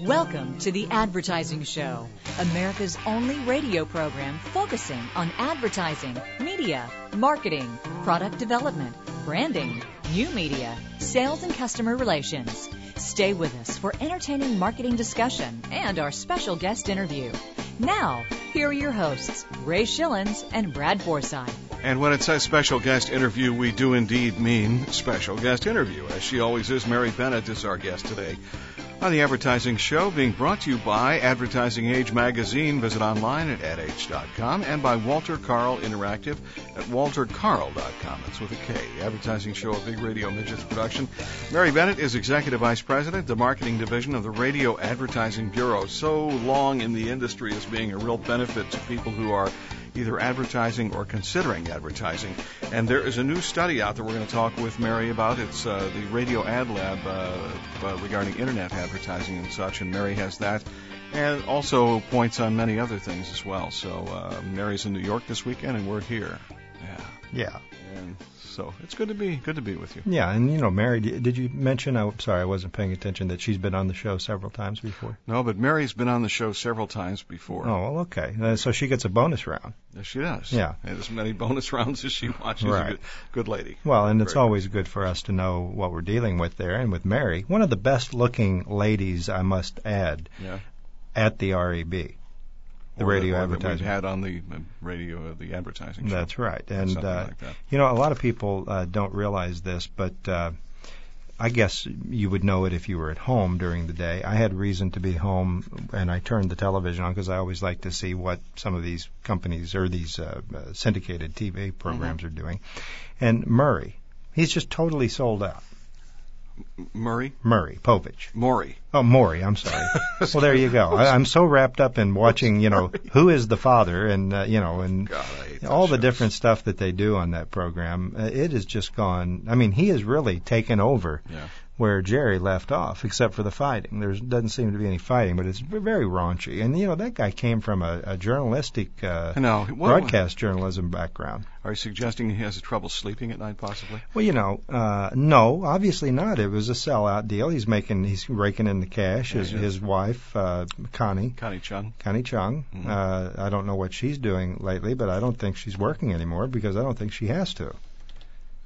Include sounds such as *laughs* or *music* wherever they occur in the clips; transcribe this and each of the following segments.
Welcome to The Advertising Show, America's only radio program focusing on advertising, media, marketing, product development, branding, new media, sales, and customer relations. Stay with us for entertaining marketing discussion and our special guest interview. Now, here are your hosts, Ray Schilens and Brad Forsythe. And when it says special guest interview, we do indeed mean special guest interview. As she always is, Mary Bennett is our guest today on the Advertising Show, being brought to you by Advertising Age Magazine. Visit online at adage.com and by Walter Karl Interactive at walterkarl.com. That's with a K. Advertising Show, a big radio midgets production. Mary Bennett is Executive Vice President, the Marketing Division of the Radio Advertising Bureau. So long in the industry as being a real benefit to people who are either advertising or considering advertising. And there is a new study out that we're going to talk with Mary about. It's uh, the Radio Ad Lab uh, uh, regarding internet advertising and such, and Mary has that. And also points on many other things as well. So uh, Mary's in New York this weekend, and we're here. Yeah. Yeah. And so it's good to be good to be with you. Yeah, and you know, Mary, did you mention? I'm sorry, I wasn't paying attention. That she's been on the show several times before. No, but Mary's been on the show several times before. Oh, well, okay. Uh, so she gets a bonus round. Yes, she does. Yeah. And as many bonus *laughs* rounds as she wants. She's Right. a good, good lady. Well, and it's always good for us to know what we're dealing with there. And with Mary, one of the best-looking ladies, I must add, Yeah. at the RAB, the radio or that advertising. we've had on the uh, radio, uh, the advertising. show. That's right. And uh, like that. you know, a lot of people uh, don't realize this, but uh, I guess you would know it if you were at home during the day. I had reason to be home, and I turned the television on because I always like to see what some of these companies or these uh, uh, syndicated TV programs are doing. And Murray, he's just totally sold out. Murray, Murray Povich. Maury. Oh, Maury, I'm sorry. *laughs* well, there you go. I, I'm so wrapped up in watching, you know, who is the father, and uh, you know, and God, all the shows. different stuff that they do on that program. Uh, it has just gone. I mean, he has really taken over Yeah. Where Jerry left off, except for the fighting. There doesn't seem to be any fighting, but it's very raunchy. And you know, that guy came from a, a journalistic, uh, know. What, broadcast journalism background. Are you suggesting he has trouble sleeping at night, possibly? Well, you know, uh, no, obviously not. It was a sellout deal. He's making, he's raking in the cash. His, Yeah, his wife, uh, Connie, Connie Chung. Connie Chung. Mhm. Uh, I don't know what she's doing lately, but I don't think she's working anymore because I don't think she has to.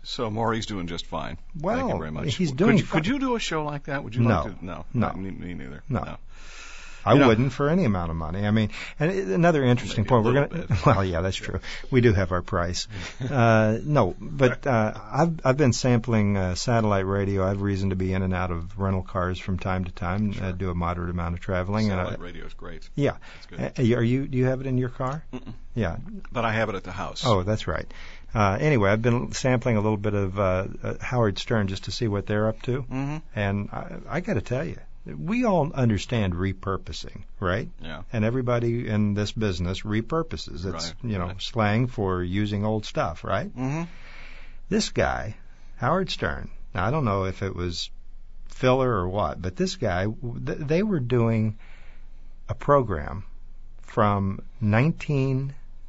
So Maury's doing just fine. Well, Thank you very much. he's Could doing you, fine. could you do a show like that? Would you No. like to? No. No. Me, me neither. No. I You know- wouldn't for any amount of money. I mean, and another interesting point. We're gonna. bit. *laughs* Well, yeah, that's true. We do have our price. uh, no, but uh, I've I've been sampling uh, satellite radio. I have reason to be in and out of rental cars from time to time. Sure. Uh, do a moderate amount of traveling. and Satellite I, radio is great. yeah. Uh, are you? Do you have it in your car? Mm-mm. Yeah. But I have it at the house. Oh, that's right. Uh, anyway, I've been sampling a little bit of uh, uh, Howard Stern just to see what they're up to, Mm-hmm. and I, I got to tell you, we all understand repurposing, right? Yeah. And everybody in this business repurposes. It's Right, you know right. slang for using old stuff, right? Mm-hmm. This guy, Howard Stern. Now I don't know if it was filler or what, but this guy, th- they were doing a program from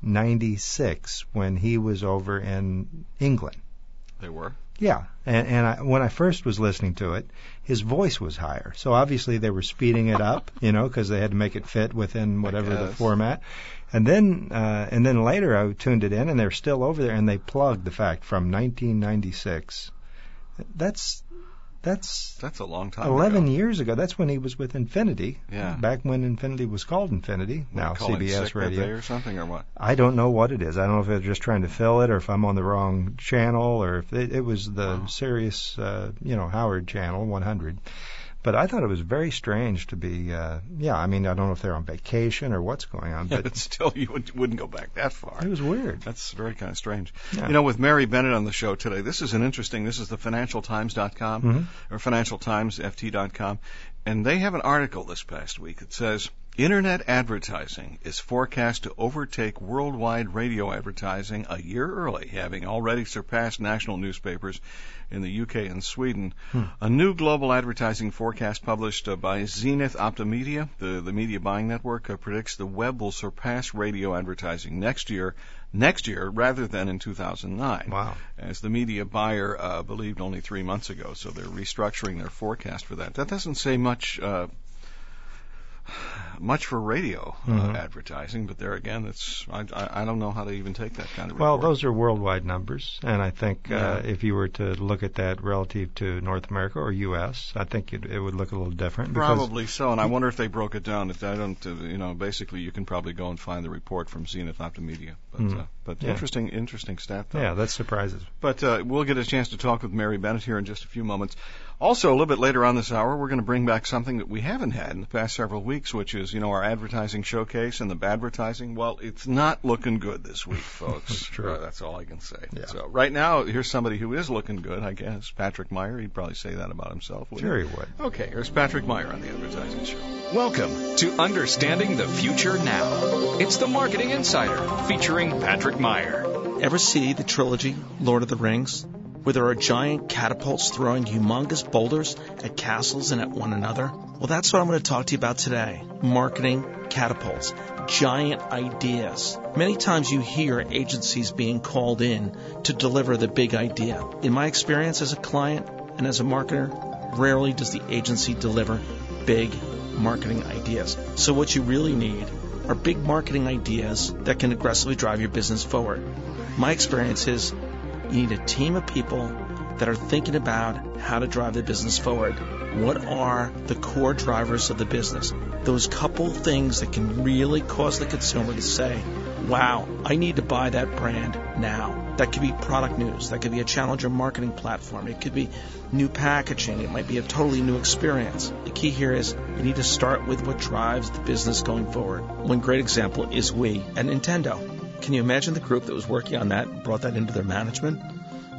1996 when he was over in England. They were. Yeah, and, and I, when I first was listening to it, his voice was higher. So obviously they were speeding it up, *laughs* you know, because they had to make it fit within whatever the format. And then, uh, and then later I tuned it in, and they're still over there, and they plugged the fact from 1996. That's that's That's a long time. 11 ago. years ago. That's when he was with Infinity. Yeah. Back when Infinity was called Infinity, What, now CBS sick that day Radio. or something or what? I don't know what it is. I don't know if they're just trying to fill it, or if I'm on the wrong channel, or if it, it was the Wow. Sirius, uh, you know, Howard channel 100. But I thought it was very strange to be, uh, yeah. I mean, I don't know if they're on vacation or what's going on, but *laughs* But still, you would, wouldn't go back that far. it was weird. That's very kind of strange. Yeah. You know, with Mary Bennett on the show today, this is an interesting. This is the FinancialTimes.com Mhm. or FinancialTimesFT.com, and they have an article this past week that says Internet advertising is forecast to overtake worldwide radio advertising a year early, having already surpassed national newspapers in the UK and Sweden. Hmm. A new global advertising forecast published uh, by Zenith Optimedia, the, the media buying network, uh, predicts the web will surpass radio advertising next year, next year rather than in 2009. Wow. As the media buyer uh, believed only three months ago, so they're restructuring their forecast for that. That doesn't say much uh, much for radio uh, mm-hmm. advertising, but there again, it's I, I don't know how to even take that kind of. Well, those are worldwide numbers, and I think uh, yeah. uh, if you were to look at that relative to North America or U.S., I think it, it would look a little different. Probably so, and I wonder if they broke it down. If I don't, uh, you know, basically you can probably go and find the report from Zenith Optimedia, but mm. uh, but yeah. interesting interesting stat. Though. Yeah, that surprises. But uh, we'll get a chance to talk with Mary Bennett here in just a few moments. Also, a little bit later on this hour, we're going to bring back something that we haven't had in the past several weeks, which is, you know, our advertising showcase and the bad advertising. Well, it's not looking good this week, *laughs* folks. that's true. Uh, that's all I can say. Yeah. So right now, here's somebody who is looking good, I guess. Patrick Meyer. He'd probably say that about himself. Sure, he would. Okay, here's Patrick Meyer on the advertising show. Welcome to Understanding the Future Now. It's the Marketing Insider featuring Patrick Meyer. Ever see the trilogy Lord of the Rings? Where there are giant catapults throwing humongous boulders at castles and at one another? Well, that's what I'm going to talk to you about today. Marketing catapults, giant ideas. Many times you hear agencies being called in to deliver the big idea. In my experience as a client and as a marketer, rarely does the agency deliver big marketing ideas. So what you really need are big marketing ideas that can aggressively drive your business forward. My experience is you need a team of people that are thinking about how to drive the business forward. What are the core drivers of the business? Those couple things that can really cause the consumer to say, wow, I need to buy that brand now. That could be product news. That could be a challenger marketing platform. It could be new packaging. It might be a totally new experience. The key here is you need to start with what drives the business going forward. One great example is we and Nintendo. Can you imagine the group that was working on that and brought that into their management?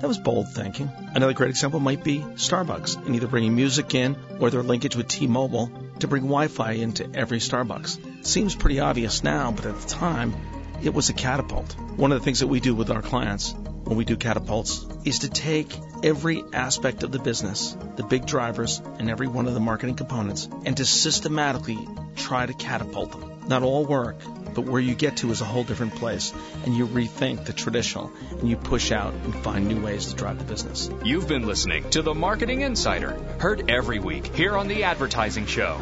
That was bold thinking. Another great example might be Starbucks and either bringing music in or their linkage with T-Mobile to bring Wi-Fi into every Starbucks. Seems pretty obvious now, but at the time, it was a catapult. One of the things that we do with our clients when we do catapults is to take every aspect of the business, the big drivers, and every one of the marketing components, and to systematically try to catapult them. Not all work, but where you get to is a whole different place, and you rethink the traditional, and you push out and find new ways to drive the business. You've been listening to the Marketing Insider, heard every week here on the Advertising Show.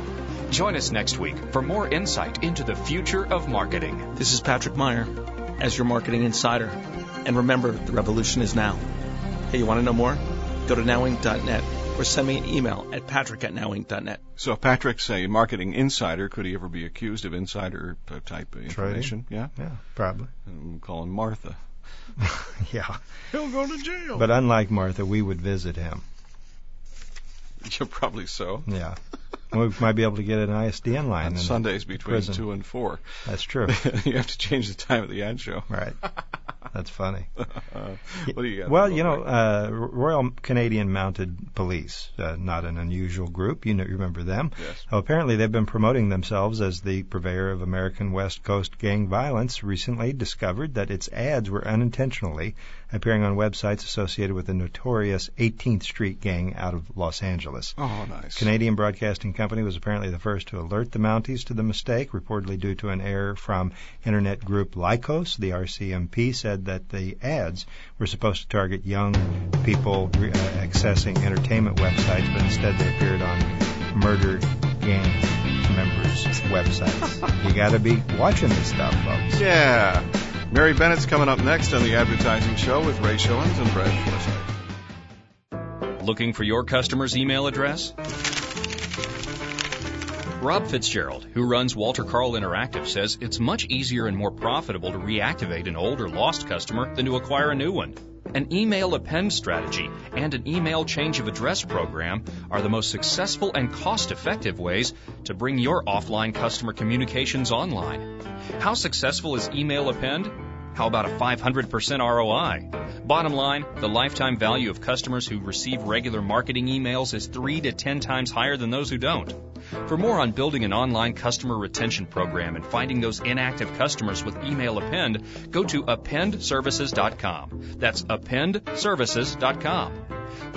Join us next week for more insight into the future of marketing. This is Patrick Meyer as your Marketing Insider. And remember, the revolution is now. Hey, you want to know more? Go to nowinc.net or send me an email at patrick at nowinc.net. So if Patrick's a marketing insider. Could he ever be accused of insider type information? Trading? Yeah? Yeah, probably. And we'll call him Martha. *laughs* yeah. He'll go to jail. But unlike Martha, we would visit him. *laughs* Yeah, probably so. Yeah. *laughs* *laughs* we might be able to get an ISDN line. On Sundays between prison. 2 and 4. That's true. *laughs* you have to change the time of the ad show. Right. That's funny. Uh, *laughs* what do you got? Well, you know, uh, Royal Canadian Mounted Police, uh, not an unusual group. You know, you remember them. Yes. Well, apparently, they've been promoting themselves as the purveyor of American West Coast gang violence. Recently, discovered that its ads were unintentionally appearing on websites associated with the notorious 18th Street gang out of Los Angeles. Oh, nice. Canadian Broadcasting Company was apparently the first to alert the Mounties to the mistake, reportedly due to an error from internet group Lycos. The RCMP said that the ads were supposed to target young people uh, accessing entertainment websites, but instead they appeared on murder gang members' websites. *laughs* you got to be watching this stuff, folks. Yeah. Mary Bennett's coming up next on the Advertising Show with Ray Schilens and Brad Forsythe. Looking for your customer's email address? Rob Fitzgerald, who runs Walter Karl Interactive, says it's much easier and more profitable to reactivate an old or lost customer than to acquire a new one. An email append strategy and an email change of address program are the most successful and cost effective ways to bring your offline customer communications online. How successful is email append? How about a 500% ROI? Bottom line, the lifetime value of customers who receive regular marketing emails is 3 to 10 times higher than those who don't. For more on building an online customer retention program and finding those inactive customers with email append, go to appendservices.com. That's appendservices.com.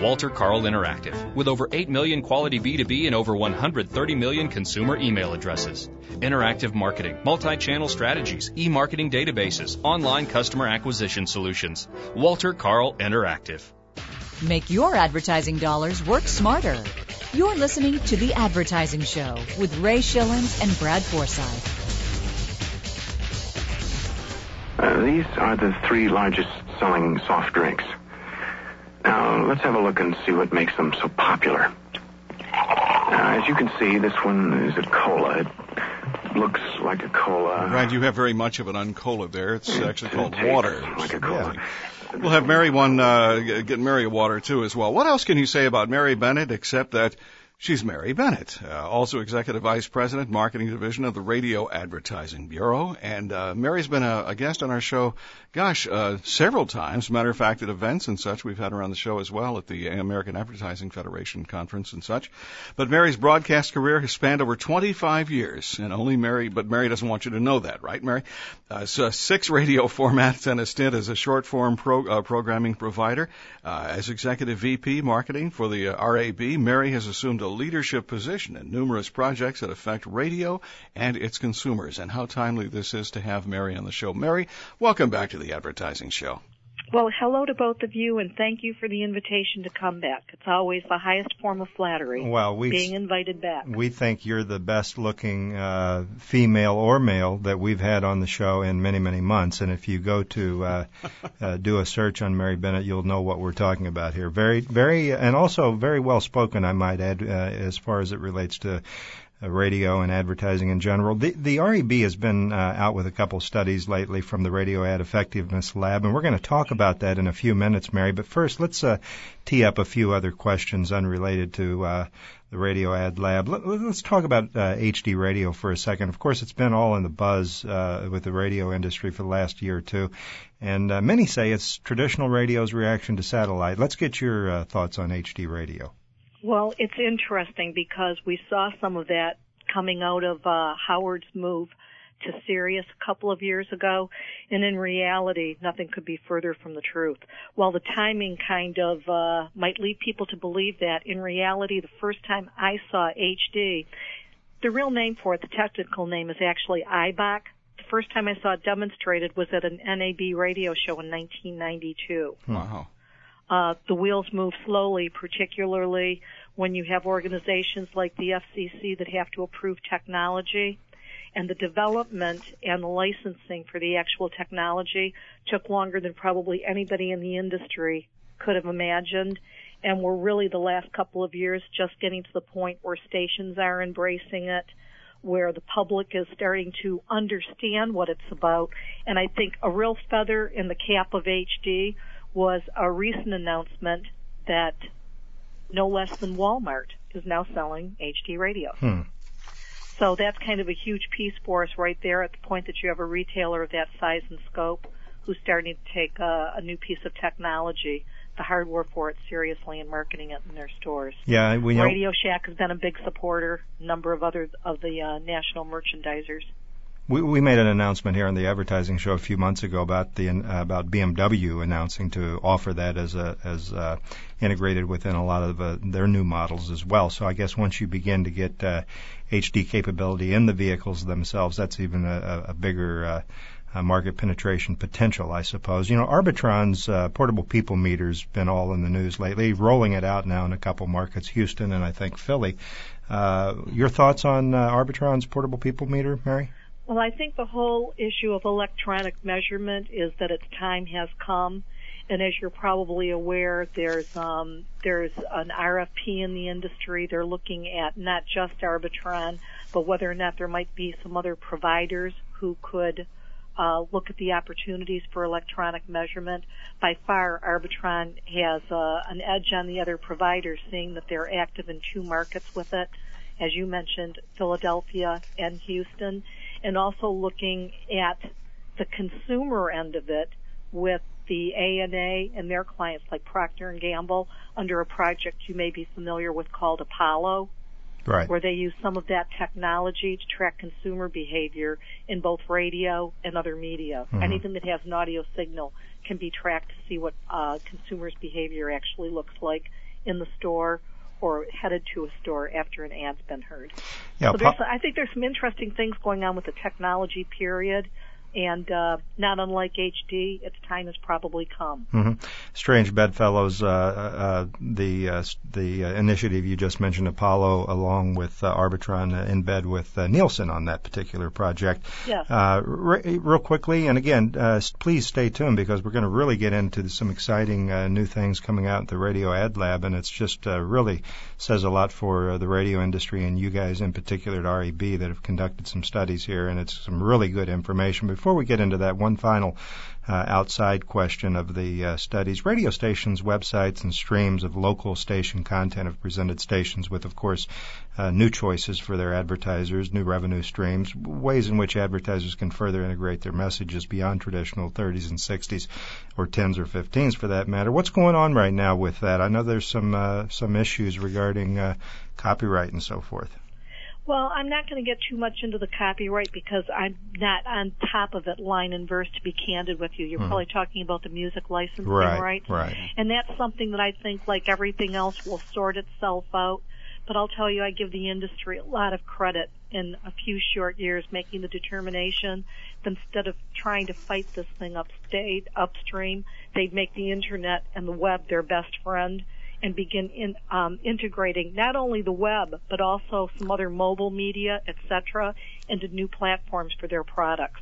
Walter Karl Interactive, with over 8 million quality B2B and over 130 million consumer email addresses. Interactive marketing, multi channel strategies, e marketing databases, online customer acquisition solutions. Walter Karl Interactive. Make your advertising dollars work smarter. You're listening to The Advertising Show with Ray Schilens and Brad Forsythe. Uh, these are the three largest selling soft drinks. Now, let's have a look and see what makes them so popular. Uh, as you can see, this one is a cola. It looks like a cola. Brad, you have very much of an uncola there. It's actually called water. Like a cola. We'll have Mary one, uh, get Mary a water too as well. What else can you say about Mary Bennett except that she's Mary Bennett, uh, also Executive Vice President, Marketing Division of the Radio Advertising Bureau. And uh, Mary's been a, a guest on our show, gosh, uh, several times. Matter of fact, at events and such, we've had her on the show as well at the American Advertising Federation conference and such. But Mary's broadcast career has spanned over 25 years, and only Mary, but Mary doesn't want you to know that, right, Mary? Uh, so six radio *laughs* formats and a stint as a short form pro, uh, programming provider. Uh, as executive VP marketing for the RAB, Mary has assumed a leadership position in numerous projects that affect radio and its consumers. And how timely this is to have Mary on the show. Mary, welcome back to the Advertising Show. Well, hello to both of you, and thank you for the invitation to come back. It's always the highest form of flattery, Well, we being invited back. we think you're the best looking uh, female or male that we've had on the show in many many months. And if you go to uh, *laughs* uh, do a search on Mary Bennett, you'll know what we're talking about here. Very very and also very well spoken, I might add, uh, as far as it relates to. Uh, radio and advertising in general. The, the RAB has been uh, out with a couple studies lately from the Radio Ad Effectiveness Lab, and we're going to talk about that in a few minutes, Mary. But first, let's uh, tee up a few other questions unrelated to uh, the Radio Ad Lab. Let, let's talk about uh, HD radio for a second. Of course, it's been all in the buzz uh, with the radio industry for the last year or two, and uh, many say it's traditional radio's reaction to satellite. Let's get your uh, thoughts on HD radio. Well, it's interesting because we saw some of that coming out of uh, Howard's move to Sirius a couple of years ago, and in reality, nothing could be further from the truth. While the timing kind of uh, might lead people to believe that, in reality, the first time I saw HD, the real name for it, the technical name, is actually IBOC. The first time I saw it demonstrated was at an NAB radio show in 1992 Wow. Uh, the wheels move slowly, particularly when you have organizations like the FCC that have to approve technology. And the development and the licensing for the actual technology took longer than probably anybody in the industry could have imagined. And we're really the last couple of years just getting to the point where stations are embracing it, where the public is starting to understand what it's about. And I think a real feather in the cap of HD was a recent announcement that no less than Walmart is now selling HD radio. Hmm. So that's kind of a huge piece for us right there at the point that you have a retailer of that size and scope who's starting to take a, a new piece of technology, the hardware for it seriously and marketing it in their stores. Yeah, we know. Radio Shack has been a big supporter, a number of other of the uh, national merchandisers. We, we made an announcement here on the advertising show a few months ago about the about BMW announcing to offer that as a as uh, integrated within a lot of uh, their new models as well. So I guess once you begin to get uh, HD capability in the vehicles themselves, that's even a, a bigger uh, market penetration potential, I suppose. You know, Arbitron's uh, portable people meter's been all in the news lately, rolling it out now in a couple markets, Houston and I think Philly. Uh, your thoughts on Arbitron's portable people meter, Mary? Well, I think the whole issue of electronic measurement is that its time has come. And as you're probably aware, there's um, there's an RFP in the industry. They're looking at not just Arbitron, but whether or not there might be some other providers who could uh, look at the opportunities for electronic measurement. By far, Arbitron has uh, an edge on the other providers, seeing that they're active in two markets with it, as you mentioned, Philadelphia and Houston and also looking at the consumer end of it with the ANA and their clients like Procter and Gamble under a project you may be familiar with called Apollo. Right. Where they use some of that technology to track consumer behavior in both radio and other media. Mhm. Anything that has an audio signal can be tracked to see what uh, consumers' behavior actually looks like in the store or headed to a store after an ad's been heard. Yeah, so po- there's, I think there's some interesting things going on with the technology period, and uh, not unlike HD, its time has probably come. hmm Strange Bedfellows, uh, uh, the uh, the uh, initiative you just mentioned, Apollo, along with uh, Arbitron, uh, in bed with uh, Nielsen on that particular project. Yes. Uh, re- real quickly, and again, uh, please stay tuned because we're going to really get into some exciting uh, new things coming out at the Radio Ad Lab, and it's just uh, really says a lot for uh, the radio industry and you guys in particular at RAB that have conducted some studies here, and it's some really good information. Before we get into that, one final uh, outside question of the uh, studies. Radio stations' websites and streams of local station content have presented stations with, of course, uh, new choices for their advertisers, new revenue streams, ways in which advertisers can further integrate their messages beyond traditional 30s and 60s, or 10s or 15s for that matter. What's going on right now with that? I know there's some uh, some issues regarding uh, copyright and so forth. Well, I'm not going to get too much into the copyright because I'm not on top of it line and verse to be candid with you. You're Mhm. probably talking about the music licensing, Right, right? right. And that's something that I think, like everything else, will sort itself out. But I'll tell you, I give the industry a lot of credit in a few short years making the determination that instead of trying to fight this thing upstate, upstream, they'd make the internet and the web their best friend and begin in, um, integrating not only the web but also some other mobile media, etc., into new platforms for their products.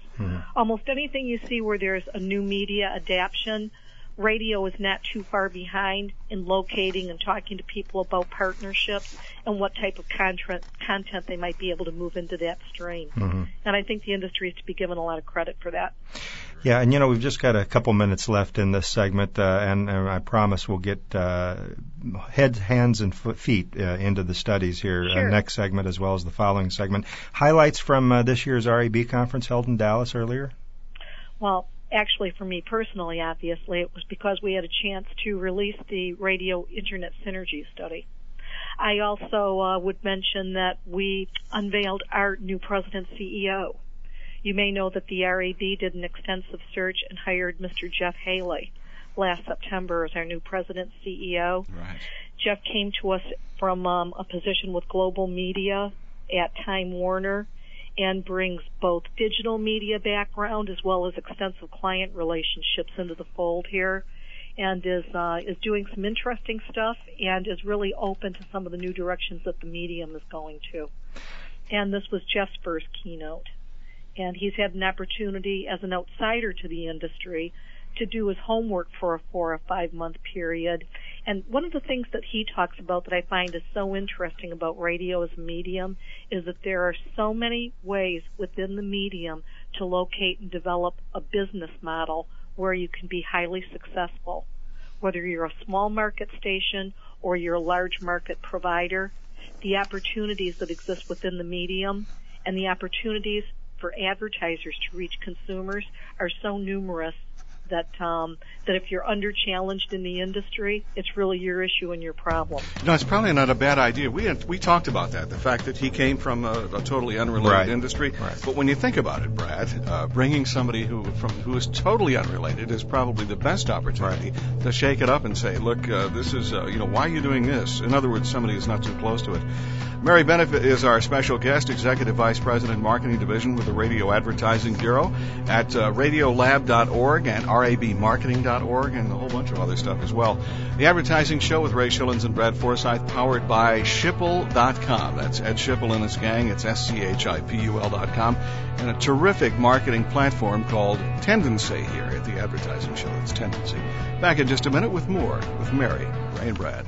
Almost anything you see where there's a new media adaptation, radio is not too far behind in locating and talking to people about partnerships and what type of content content they might be able to move into that stream. Mhm. And I think the industry is to be given a lot of credit for that. Yeah, and you know we've just got a couple minutes left in this segment, uh, and, and I promise we'll get uh, heads, hands, and foot, feet uh, into the studies here uh, Sure. next segment as well as the following segment. Highlights from uh, this year's RAB conference held in Dallas earlier. Well, actually for me personally, obviously, it was because we had a chance to release the radio internet synergy study. I also uh, would mention that we unveiled our new president CEO. You may know that the RAB did an extensive search and hired Mr. Jeff Haley last September as our new president CEO. Right. Jeff came to us from um, a position with Global Media at Time Warner and brings both digital media background as well as extensive client relationships into the fold here and is uh, is doing some interesting stuff and is really open to some of the new directions that the medium is going to. And this was Jeff's first keynote. And he's had an opportunity as an outsider to the industry to do his homework for a four or five month period. And one of the things that he talks about that I find is so interesting about radio as a medium is that there are so many ways within the medium to locate and develop a business model where you can be highly successful. Whether you're a small market station or you're a large market provider, the opportunities that exist within the medium and the opportunities for advertisers to reach consumers are so numerous that um, that if you're under challenged in the industry, it's really your issue and your problem. No, it's probably not a bad idea. We had, we talked about that, the fact that he came from a, a totally unrelated Right. industry. Right. But when you think about it, Brad, uh, bringing somebody who from who is totally unrelated is probably the best opportunity to shake it up and say, look, uh, this is uh, you know why are you doing this? In other words, somebody who's not too close to it. Mary Bennett is our special guest, Executive Vice President, Marketing Division with the Radio Advertising Bureau at uh, radiolab.org and rabmarketing.org and a whole bunch of other stuff as well. The Advertising Show with Ray Schilens and Brad Forsythe, powered by Schipul.com. That's Ed Schipul and his gang. It's S-C-H-I-P-U-L.com. And a terrific marketing platform called Tendenci here at the Advertising Show. It's Tendenci. Back in just a minute with more with Mary, Ray, and Brad.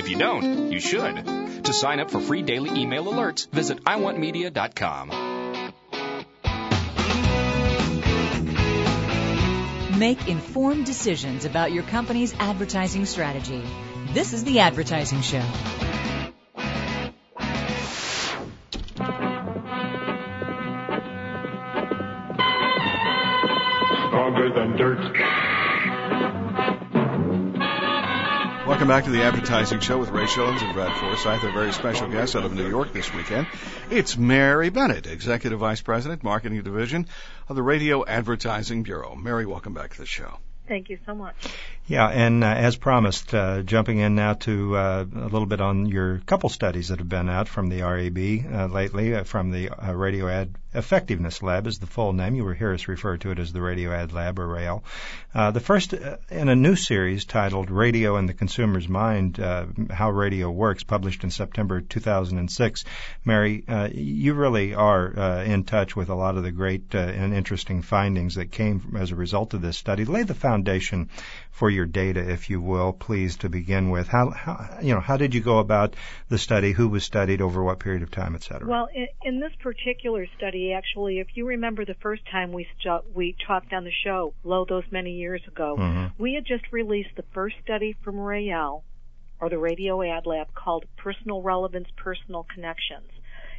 If you don't, you should. To sign up for free daily email alerts, visit iwantmedia.com. Make informed decisions about your company's advertising strategy. This is The Advertising Show. Back to the Advertising Show with Ray Schilens and Brad Forsythe, a very special guest out of New York this weekend. It's Mary Bennett, Executive Vice President, Marketing Division of the Radio Advertising Bureau. Mary, welcome back to the show. Thank you so much. Yeah, and uh, as promised, uh, jumping in now to uh, a little bit on your couple studies that have been out from the RAB uh, lately, uh, from the uh, Radio Ad Effectiveness Lab is the full name. You will hear us refer to it as the Radio Ad Lab or RAEL. the first in a new series titled Radio and the Consumer's Mind, How Radio Works, published in September 2006. Mary, you really are in touch with a lot of the great and interesting findings that came as a result of this study. Lay the foundation for your data, if you will, please, to begin with. How, how, you know, how did you go about the study? Who was studied over what period of time, et cetera? Well, in, in this particular study, actually, if you remember the first time we stu- we talked on the show, lo, those many years ago, mm-hmm. we had just released the first study from RAEL, or the Radio Ad Lab, called Personal Relevance, Personal Connections.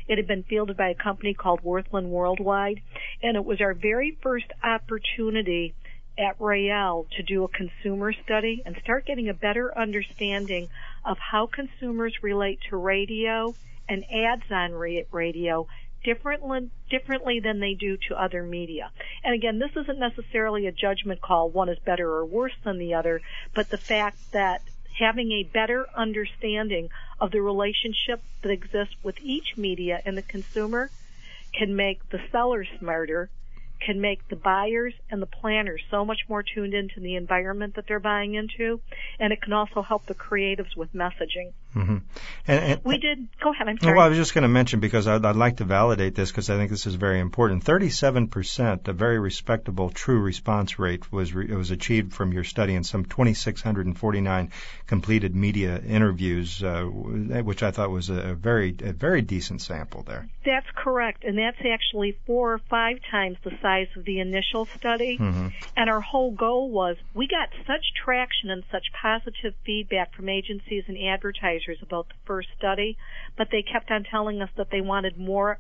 It had been fielded by a company called Wirthlin Worldwide, and it was our very first opportunity at RAEL to do a consumer study and start getting a better understanding of how consumers relate to radio and ads on radio differently, differently than they do to other media. And again, this isn't necessarily a judgment call, one is better or worse than the other, but the fact that having a better understanding of the relationship that exists with each media and the consumer can make the seller smarter can make the buyers and the planners so much more tuned into the environment that they're buying into, and it can also help the creatives with messaging. Mm-hmm. And, and, we did. Go ahead. I'm sorry. Well, I was just going to mention because I'd, I'd like to validate this because I think this is very important. Thirty-seven percent, a very respectable true response rate, was re, was achieved from your study in some 2,649 completed media interviews, uh, which I thought was a very a very decent sample there. That's correct, and that's actually four or five times the size of the initial study. Mm-hmm. And our whole goal was we got such traction and such positive feedback from agencies and advertisers about the first study, but they kept on telling us that they wanted more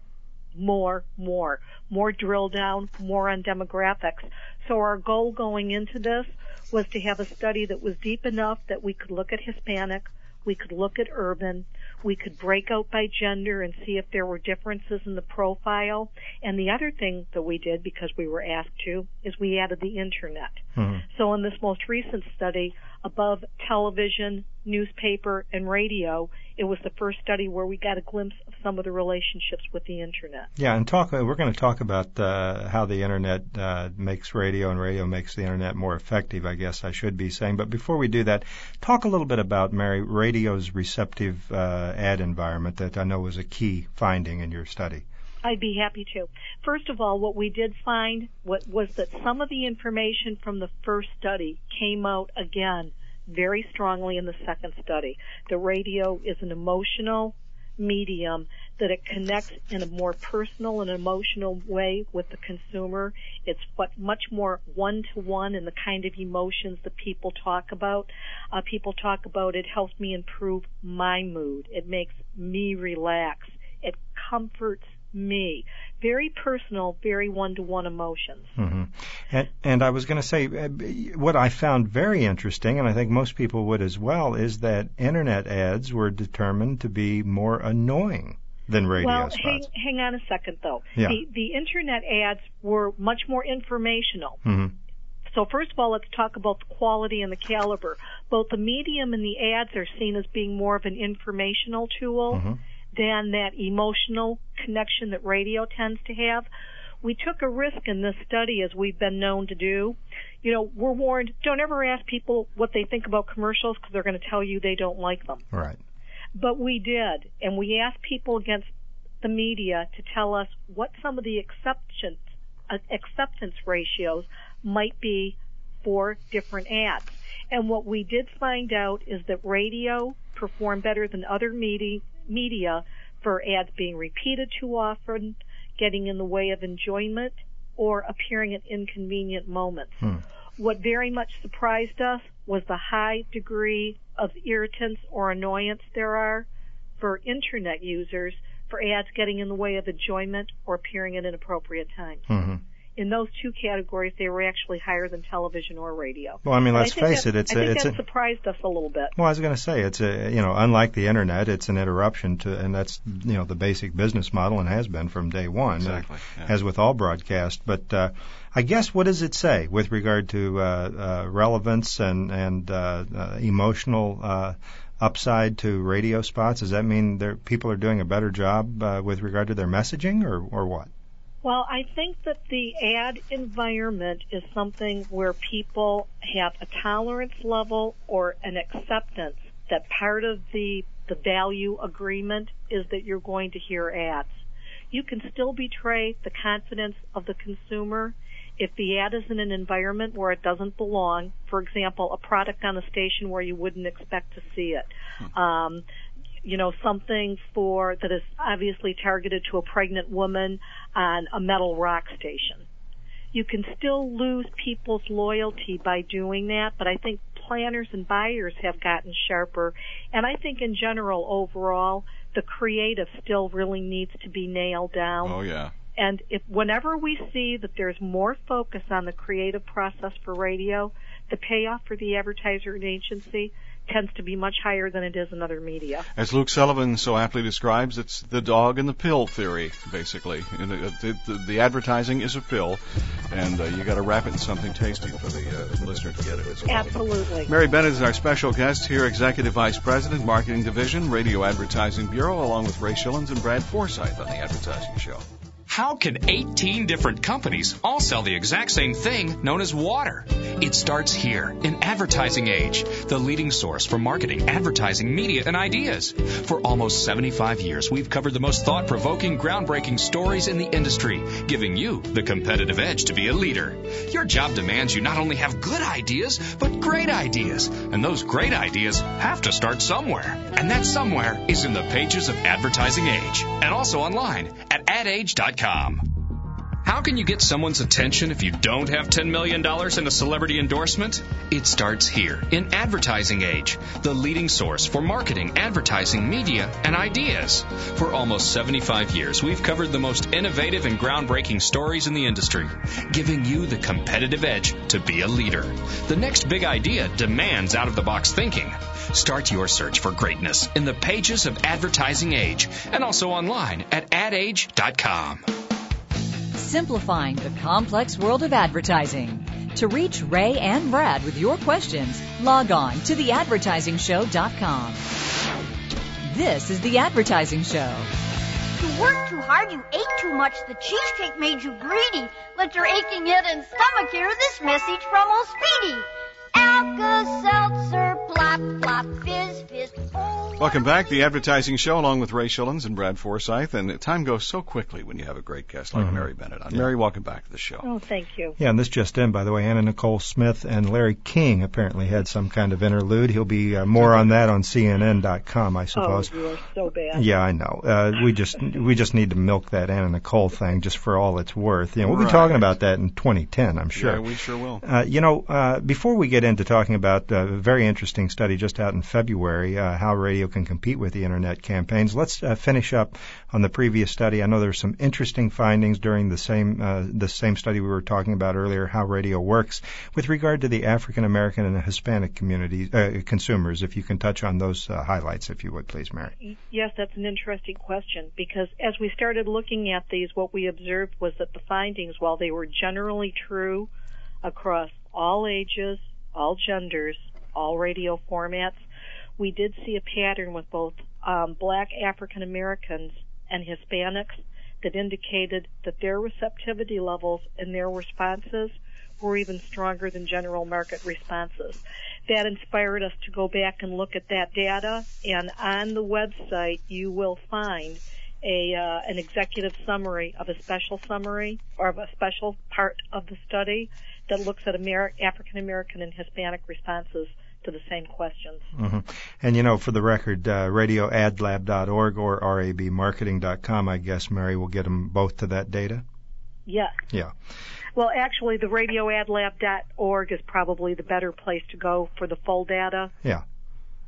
more, more, more drill down, more on demographics. So our goal going into this was to have a study that was deep enough that we could look at Hispanic, we could look at urban, we could break out by gender and see if there were differences in the profile. And the other thing that we did, because we were asked to, is we added the internet. Mm-hmm. So in this most recent study, above television, newspaper, and radio, it was the first study where we got a glimpse of some of the relationships with the internet. Yeah, and talk. We're going to talk about uh, how the internet uh, makes radio and radio makes the internet more effective. I guess I should be saying. But before we do that, talk a little bit about Mary radio's receptive uh, ad environment that I know was a key finding in your study. I'd be happy to. First of all, what we did find was that some of the information from the first study came out again very strongly in the second study. The radio is an emotional medium that it connects in a more personal and emotional way with the consumer. It's what much more one to one in the kind of emotions that people talk about. Uh, people talk about it helps me improve my mood. It makes me relax. It comforts me. Very personal, very one-to-one emotions. Mm-hmm. And, and, I was going to say, uh, what I found very interesting, and I think most people would as well, is that internet ads were determined to be more annoying than radio well, spots. Hang, hang on a second, though. Yeah. The, the internet ads were much more informational. Mm-hmm. So first of all, let's talk about the quality and the caliber. Both the medium and the ads are seen as being more of an informational tool. Mm-hmm than that emotional connection that radio tends to have. we took a risk in this study as we've been known to do. You know, we're warned, don't ever ask people what they think about commercials because they're going to tell you they don't like them. Right. But we did, and we asked people against the media to tell us what some of the acceptance, uh, acceptance ratios might be for different ads. And what we did find out is that radio performed better than other media, media for ads being repeated too often, getting in the way of enjoyment, or appearing at inconvenient moments. Hmm. What very much surprised us was the high degree of irritants or annoyance there are for internet users for ads getting in the way of enjoyment or appearing at inappropriate times. hmm In those two categories, they were actually higher than television or radio. Well, I mean, let's think face that- it, it's I a, think it's that a, surprised us a little bit. Well, I was going to say it's a you know unlike the internet, it's an interruption to, and that's you know the basic business model and has been from day one, uh, Exactly, yeah. as with all broadcast. But uh, I guess what does it say with regard to uh, uh, relevance and and uh, uh, emotional uh, upside to radio spots? Does that mean there people are doing a better job uh, with regard to their messaging, or or what? Well, I think that the ad environment is something where people have a tolerance level or an acceptance that part of the the value agreement is that you're going to hear ads. You can still betray the confidence of the consumer if the ad is in an environment where it doesn't belong. For example, a product on a station where you wouldn't expect to see it. Um, you know, something for that is obviously targeted to a pregnant woman on a metal rock station. You can still lose people's loyalty by doing that, but I think planners and buyers have gotten sharper. And I think in general, overall, the creative still really needs to be nailed down. Oh yeah. And if whenever we see that there's more focus on the creative process for radio, the payoff for the advertiser and agency tends to be much higher than it is in other media. As Luke Sullivan so aptly describes, it's the dog and the pill theory, basically. And uh, the, the, the advertising is a pill, and uh, you got to wrap it in something tasty for the uh, listener to get it as well. Absolutely. Mary Bennett is our special guest here, Executive Vice President, Marketing Division, Radio Advertising Bureau, along with Ray Schilens and Brad Forsythe on the Advertising Show. How can 18 different companies all sell the exact same thing known as water? It starts here in Advertising Age, the leading source for marketing, advertising, media, and ideas. For almost 75 years, we've covered the most thought provoking, groundbreaking stories in the industry, giving you the competitive edge to be a leader. Your job demands you not only have good ideas, but great ideas. And those great ideas have to start somewhere. And that somewhere is in the pages of Advertising Age and also online at adage.com. Realty.com. How can you get someone's attention if you don't have $10 million in a celebrity endorsement? It starts here in Advertising Age, the leading source for marketing, advertising, media, and ideas. For almost 75 years, we've covered the most innovative and groundbreaking stories in the industry, giving you the competitive edge to be a leader. The next big idea demands out of the box thinking. Start your search for greatness in the pages of Advertising Age and also online at adage.com. Simplifying the complex world of advertising. To reach Ray and Brad with your questions, log on to theadvertisingshow.com. This is The Advertising Show. You worked too hard, you ate too much, the cheesecake made you greedy. Let your aching head and stomach hear this message from old Speedy. Welcome back, the Advertising Show, along with Ray Schilens and Brad Forsythe. And time goes so quickly when you have a great guest like Mhm. Mary Bennett on. Mary, welcome back to the show. Oh, thank you. Yeah, and this just in, by the way, Anna Nicole Smith and Larry King apparently had some kind of interlude. He'll be uh, more on that on CNN.com, I suppose. Oh, suppose. you are so bad. Yeah, I know. Uh, we just we just need to milk that Anna Nicole thing just for all it's worth. You know, we'll be talking about that in 2010, I'm sure. Yeah, we sure will. Uh, you know, uh, before we get into talking about a very interesting study just out in February, uh, how radio can compete with the internet campaigns, let's uh, finish up on the previous study. I know there were some interesting findings during the same uh, the same study we were talking about earlier, how radio works with regard to the African American and Hispanic communities uh, consumers. If you can touch on those uh, highlights, if you would, please, Mary. Yes, that's an interesting question because as we started looking at these, what we observed was that the findings, while they were generally true across all ages, all genders, all radio formats, we did see a pattern with both um, black African Americans and Hispanics that indicated that their receptivity levels and their responses were even stronger than general market responses. That inspired us to go back and look at that data, and on the website you will find a uh, an executive summary of a special summary or of a special part of the study that looks at Amer- African American and Hispanic responses to the same questions. Mm-hmm. And you know, for the record, uh, radioadlab.org or rabmarketing.com, I guess Mary will get them both to that data. Yes. Yeah. Well, actually, the radioadlab.org is probably the better place to go for the full data. Yeah.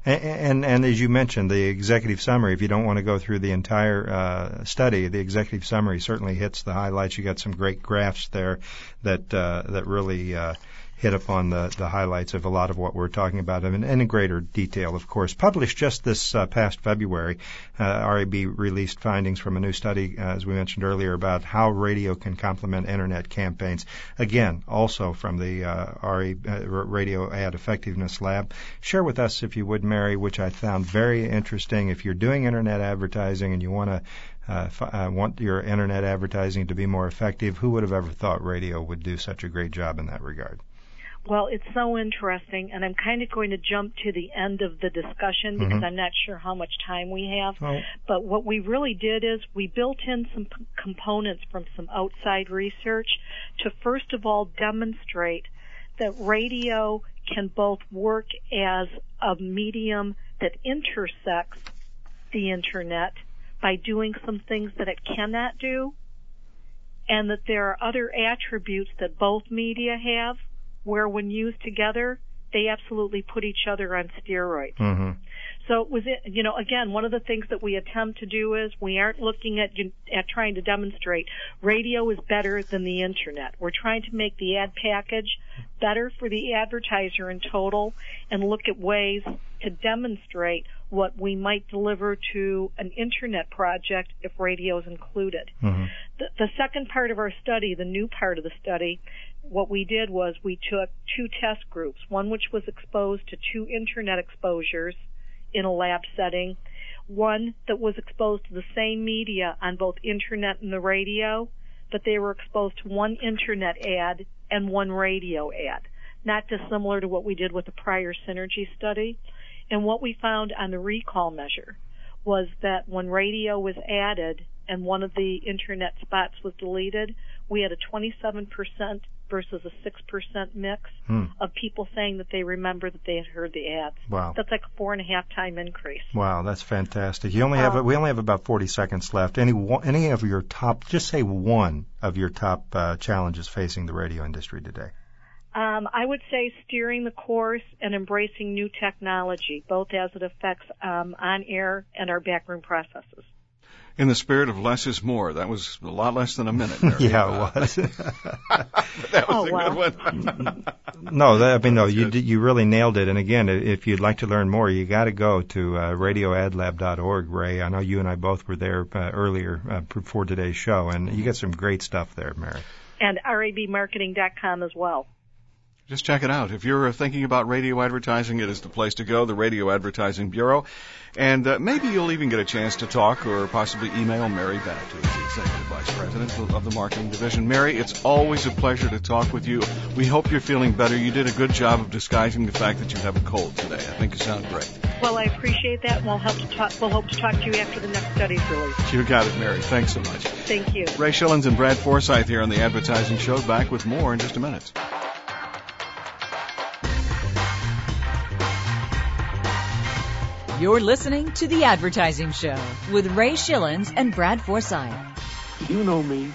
And, and, and as you mentioned, the executive summary. If you don't want to go through the entire uh, study, the executive summary certainly hits the highlights. You got some great graphs there that uh, that really uh, hit upon the, the highlights of a lot of what we're talking about and in greater detail, of course. Published just this uh, past February, uh, RAB released findings from a new study, uh, as we mentioned earlier, about how radio can complement internet campaigns. Again, also from the uh, RA, uh, Radio Ad Effectiveness Lab. Share with us, if you would, Mary, which I found very interesting. If you're doing internet advertising and you want to uh, f- uh, want your internet advertising to be more effective, who would have ever thought radio would do such a great job in that regard? Well, it's so interesting, and I'm kind of going to jump to the end of the discussion because Mhm. I'm not sure how much time we have. Oh. But what we really did is we built in some p- components from some outside research to first of all demonstrate that radio can both work as a medium that intersects the internet by doing some things that it cannot do and that there are other attributes that both media have where when used together they absolutely put each other on steroids. Mm-hmm. So it was, you know, again, one of the things that we attempt to do is we aren't looking at at trying to demonstrate radio is better than the internet. We're trying to make the ad package better for the advertiser in total, and look at ways to demonstrate what we might deliver to an internet project if radio is included. Mm-hmm. The, the second part of our study, the new part of the study, what we did was we took two test groups, one which was exposed to two internet exposures in a lab setting, one that was exposed to the same media on both internet and the radio, but they were exposed to one internet ad and one radio ad, not dissimilar to what we did with the prior synergy study. And what we found on the recall measure was that when radio was added and one of the internet spots was deleted, we had a 27% versus a 6% mix Hmm. of people saying that they remember that they had heard the ads. Wow. That's like a four and a half time increase. Wow, that's fantastic. You only have Um, we only have about 40 seconds left. Any any of your top, just say one of your top uh, challenges facing the radio industry today. Um, I would say steering the course and embracing new technology, both as it affects um, on air and our backroom processes. In the spirit of less is more. That was a lot less than a minute. Mary. *laughs* yeah, Uh, it was. *laughs* that was Oh, a wow. good one. *laughs* no, that, I mean, no, you good. you really nailed it. And again, if you'd like to learn more, you got to go to uh, radioadlab.org. Ray, I know you and I both were there uh, earlier uh, before today's show, and you got some great stuff there, Mary. And rabmarketing.com as well. Just check it out. If you're thinking about radio advertising, it is the place to go, the Radio Advertising Bureau. And uh, maybe you'll even get a chance to talk or possibly email Mary Bennett, who is the Executive Vice President of the Marketing Division. Mary, it's always a pleasure to talk with you. We hope you're feeling better. You did a good job of disguising the fact that you have a cold today. I think you sound great. Well, I appreciate that, and we'll hope to talk. We'll hope to talk to you after the next study's released. You got it, Mary. Thanks so much. Thank you. Ray Schilens and Brad Forsythe here on the Advertising Show. Back with more in just a minute. You're listening to The Advertising Show with Ray Schilens and Brad Forsythe. You know me.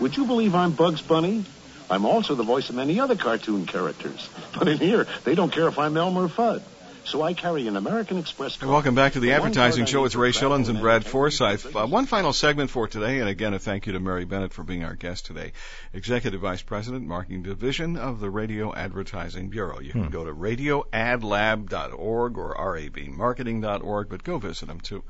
Would you believe I'm Bugs Bunny? I'm also the voice of many other cartoon characters. But in here, they don't care if I'm Elmer Fudd. So I carry an American Express card. welcome back to the The Advertising Show need with Ray travel Schilens and and Brad entertainment. Forsythe. Uh, one final segment for today, and again, a thank you to Mary Bennett for being our guest today. Executive Vice President, Marketing Division of the Radio Advertising Bureau. You can Hmm. go to radioadlab.org or rabmarketing.org, but go visit them too.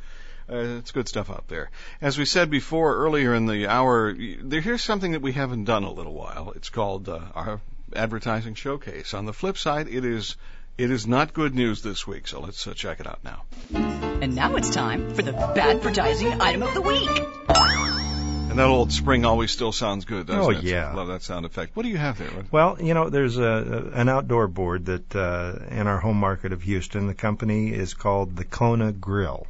Uh, it's good stuff out there. As we said before earlier in the hour, there, here's something that we haven't done a little while. It's called uh, our advertising showcase. On the flip side, it is it is not good news this week, so let's uh, check it out now. And now it's time for the advertising item of the week. And That old spring always still sounds good, doesn't Oh, it? yeah. Love that sound effect. What do you have there? Well, you know, there's a, an outdoor board that uh, in our home market of Houston, the company is called the Kona Grill.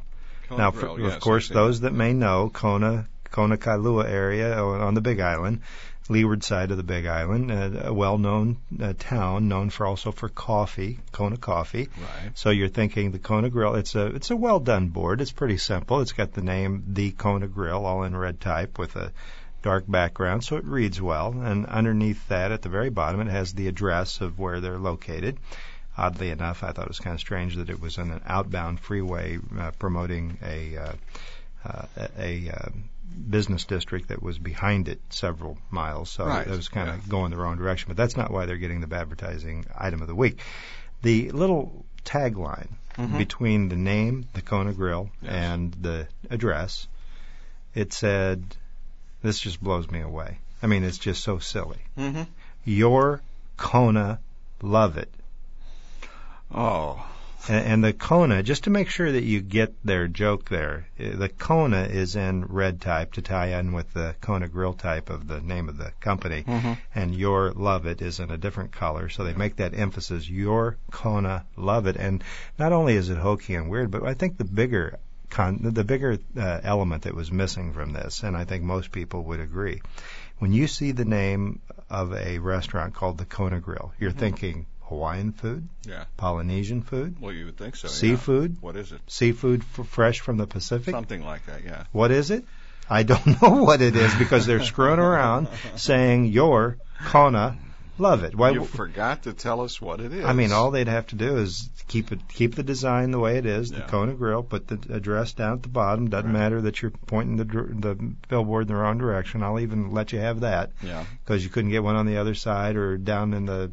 Kona now, Grill, for, yes, of course, those that may know Kona, Kona Kailua area on on the Big Island, leeward side of the Big Island, uh, a well-known uh, town known for also for coffee, Kona coffee. Right. So you're thinking the Kona Grill. It's a it's a well done board. It's pretty simple. It's got the name the Kona Grill all in red type with a dark background, so it reads well. And underneath that, at the very bottom, it has the address of where they're located. Oddly enough, I thought it was kind of strange that it was in an outbound freeway uh, promoting a uh, uh, a, a uh, business district that was behind it several miles. So Right, it was kind yeah. of going the wrong direction. But that's not why they're getting the advertising item of the week. The little tagline Mhm. between the name, the Kona Grill, Yes. and the address, it said, "This just blows me away." I mean, it's just so silly. Mm-hmm. Your Kona, love it. Oh, And, and the Kona, just to make sure that you get their joke there, eh, the Kona is in red type to tie in with the Kona Grill type of the name of the company, Mhm. and your Love It is in a different color. So they make that emphasis, your Kona Love It. And not only is it hokey and weird, but I think the bigger con- the bigger uh, element that was missing from this, and I think most people would agree, when you see the name of a restaurant called the Kona Grill, you're thinking Hawaiian food, yeah. Polynesian food, Well, you would think so. yeah. Seafood? What is it? seafood f- fresh from the Pacific. Something like that. Yeah. What is it? I don't *laughs* know what it is because they're screwing around saying your Kona love it. Why? you forgot to tell us what it is. I mean, all they'd have to do is keep it, keep the design the way it is, the Yeah. Kona Grill, put the address down at the bottom. Doesn't Right. matter that you're pointing the the billboard in the wrong direction. I'll even let you have that Yeah. because you couldn't get one on the other side or down in the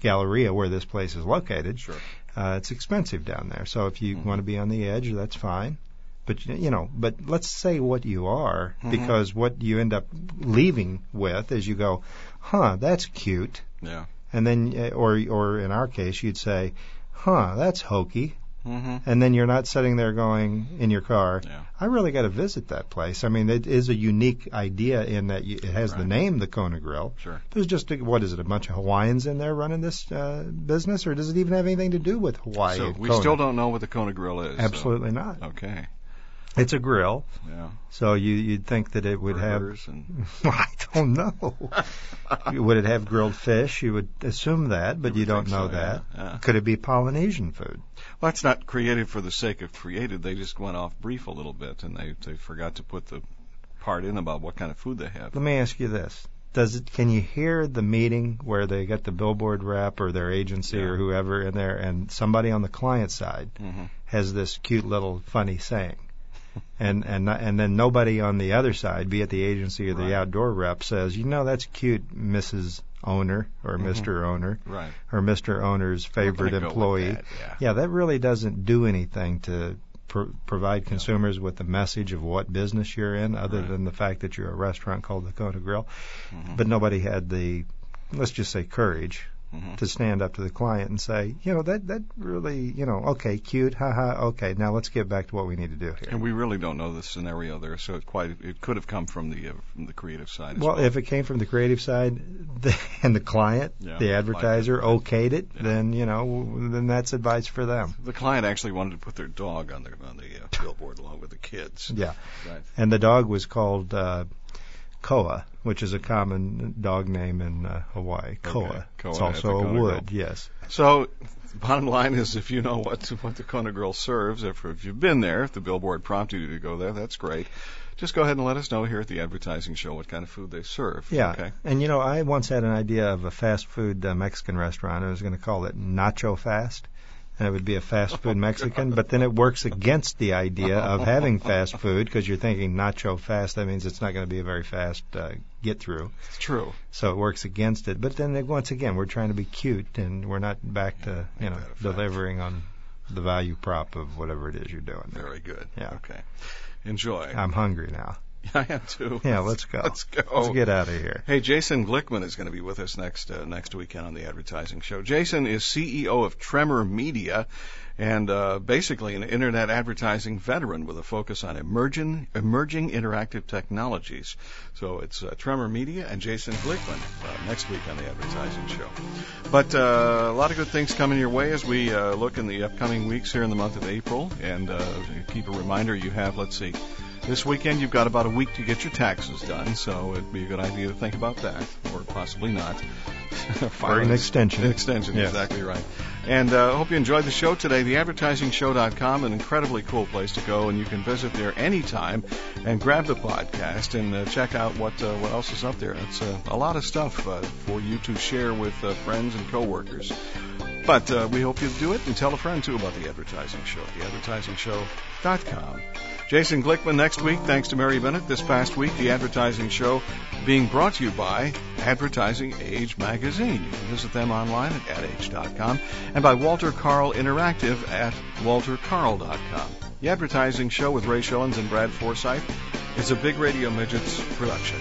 Galleria where this place is located. Sure. Uh, it's expensive down there. So if you Mhm. want to be on the edge, that's fine. But you know, but let's say what you are, Mhm. because what you end up leaving with is you go, huh, that's cute, Yeah. and then, uh, or or in our case, you'd say, huh, that's hokey, Mm-hmm. and then you're not sitting there going in your car, Yeah. I really got to visit that place. I mean, it is a unique idea in that you, it has the name, the Kona Grill. Sure. There's just a, what is it, a bunch of Hawaiians in there running this uh, business, or does it even have anything to do with Hawaii? So we Kona? still don't know what the Kona Grill is. so- Absolutely not. Okay. It's a grill, Yeah. so you you'd think that it would Burgers and have. *laughs* I don't know. *laughs* would it have grilled fish? You would assume that, but You you, don't know so, that. yeah. Could it be Polynesian food? Well, it's not created for the sake of created. They just went off brief a little bit, and they they forgot to put the part in about what kind of food they have. Let me ask you this: Does it? Can you hear the meeting where they got the billboard rep or their agency Yeah. or whoever in there, and somebody on the client side Mm-hmm. has this cute little funny saying, and and and then nobody on the other side, be it the agency or the Right. outdoor rep, says, you know, that's cute, Mrs. Owner or Mhm. Mr. Owner Right. or Mr. Owner's favorite gonna go with employee. that, yeah. Yeah, that really doesn't do anything to pr- provide consumers with the message of what business you're in, other Right. than the fact that you're a restaurant called the Kona Grill. Mhm. But nobody had the, let's just say, courage Mhm. to stand up to the client and say, you know, that that really, you know, okay, cute, haha, okay, now let's get back to what we need to do here. And we really don't know the scenario there, so it quite it could have come from the uh, from the creative side. As Well, well, if it came from the creative side the, *laughs* and the client, Yeah, the advertiser, okayed it, Yeah. then you know, then that's advice for them. the client actually wanted to put their dog on the on the uh, billboard along with the kids. Yeah. Right. And the dog was called uh, Koa, which is a common dog name in uh, Hawaii. Koa. Koa, It's also a wood. Grill. Yes. So, bottom line is, if you know what what the Kona Grill serves, if, if you've been there, if the billboard prompted you to go there, that's great. Just go ahead and let us know here at the advertising show what kind of food they serve. Yeah. Okay. And you know, I once had an idea of a fast food uh, Mexican restaurant. I was going to call it Nacho Fast. And it would be a fast food Mexican, but then it works against the idea of having fast food because you're thinking nacho fast. That means it's not going to be a very fast uh, get through. It's true. So it works against it. But then once again, we're trying to be cute, and we're not back to you know that a fact. delivering on the value prop of whatever it is you're doing. there. Very good. Yeah. Okay. Enjoy. I'm hungry now. *laughs* I am too. Yeah, let's go. Let's go. Let's get out of here. Hey, Jason Glickman is going to be with us next uh, next weekend on the advertising show. Jason is CEO of Tremor Media, and uh, basically an internet advertising veteran with a focus on emerging, emerging interactive technologies. So it's uh, Tremor Media and Jason Glickman uh, next week on the advertising show. But uh, a lot of good things coming your way as we uh, look in the upcoming weeks here in the month of April. And uh, keep a reminder you have, let's see, this weekend you've got about a week to get your taxes done, so it'd be a good idea to think about that, or possibly not. *laughs* or an extension. An extension, yes. exactly right. And I uh, hope you enjoyed the show today. TheAdvertisingShow.com, an incredibly cool place to go, and you can visit there anytime and grab the podcast and uh, check out what uh, what else is up there. It's uh, a lot of stuff uh, for you to share with uh, friends and coworkers. But uh, we hope you'll do it and tell a friend too about the advertising show. TheAdvertisingShow.com. Jason Glickman next week. Thanks to Mary Bennett this past week. The advertising show being brought to you by Advertising Age Magazine. You can visit them online at adage.com and by Walter Karl Interactive at walterkarl.com. The advertising show with Ray Schilens and Brad Forsythe is a Big Radio Midgets production.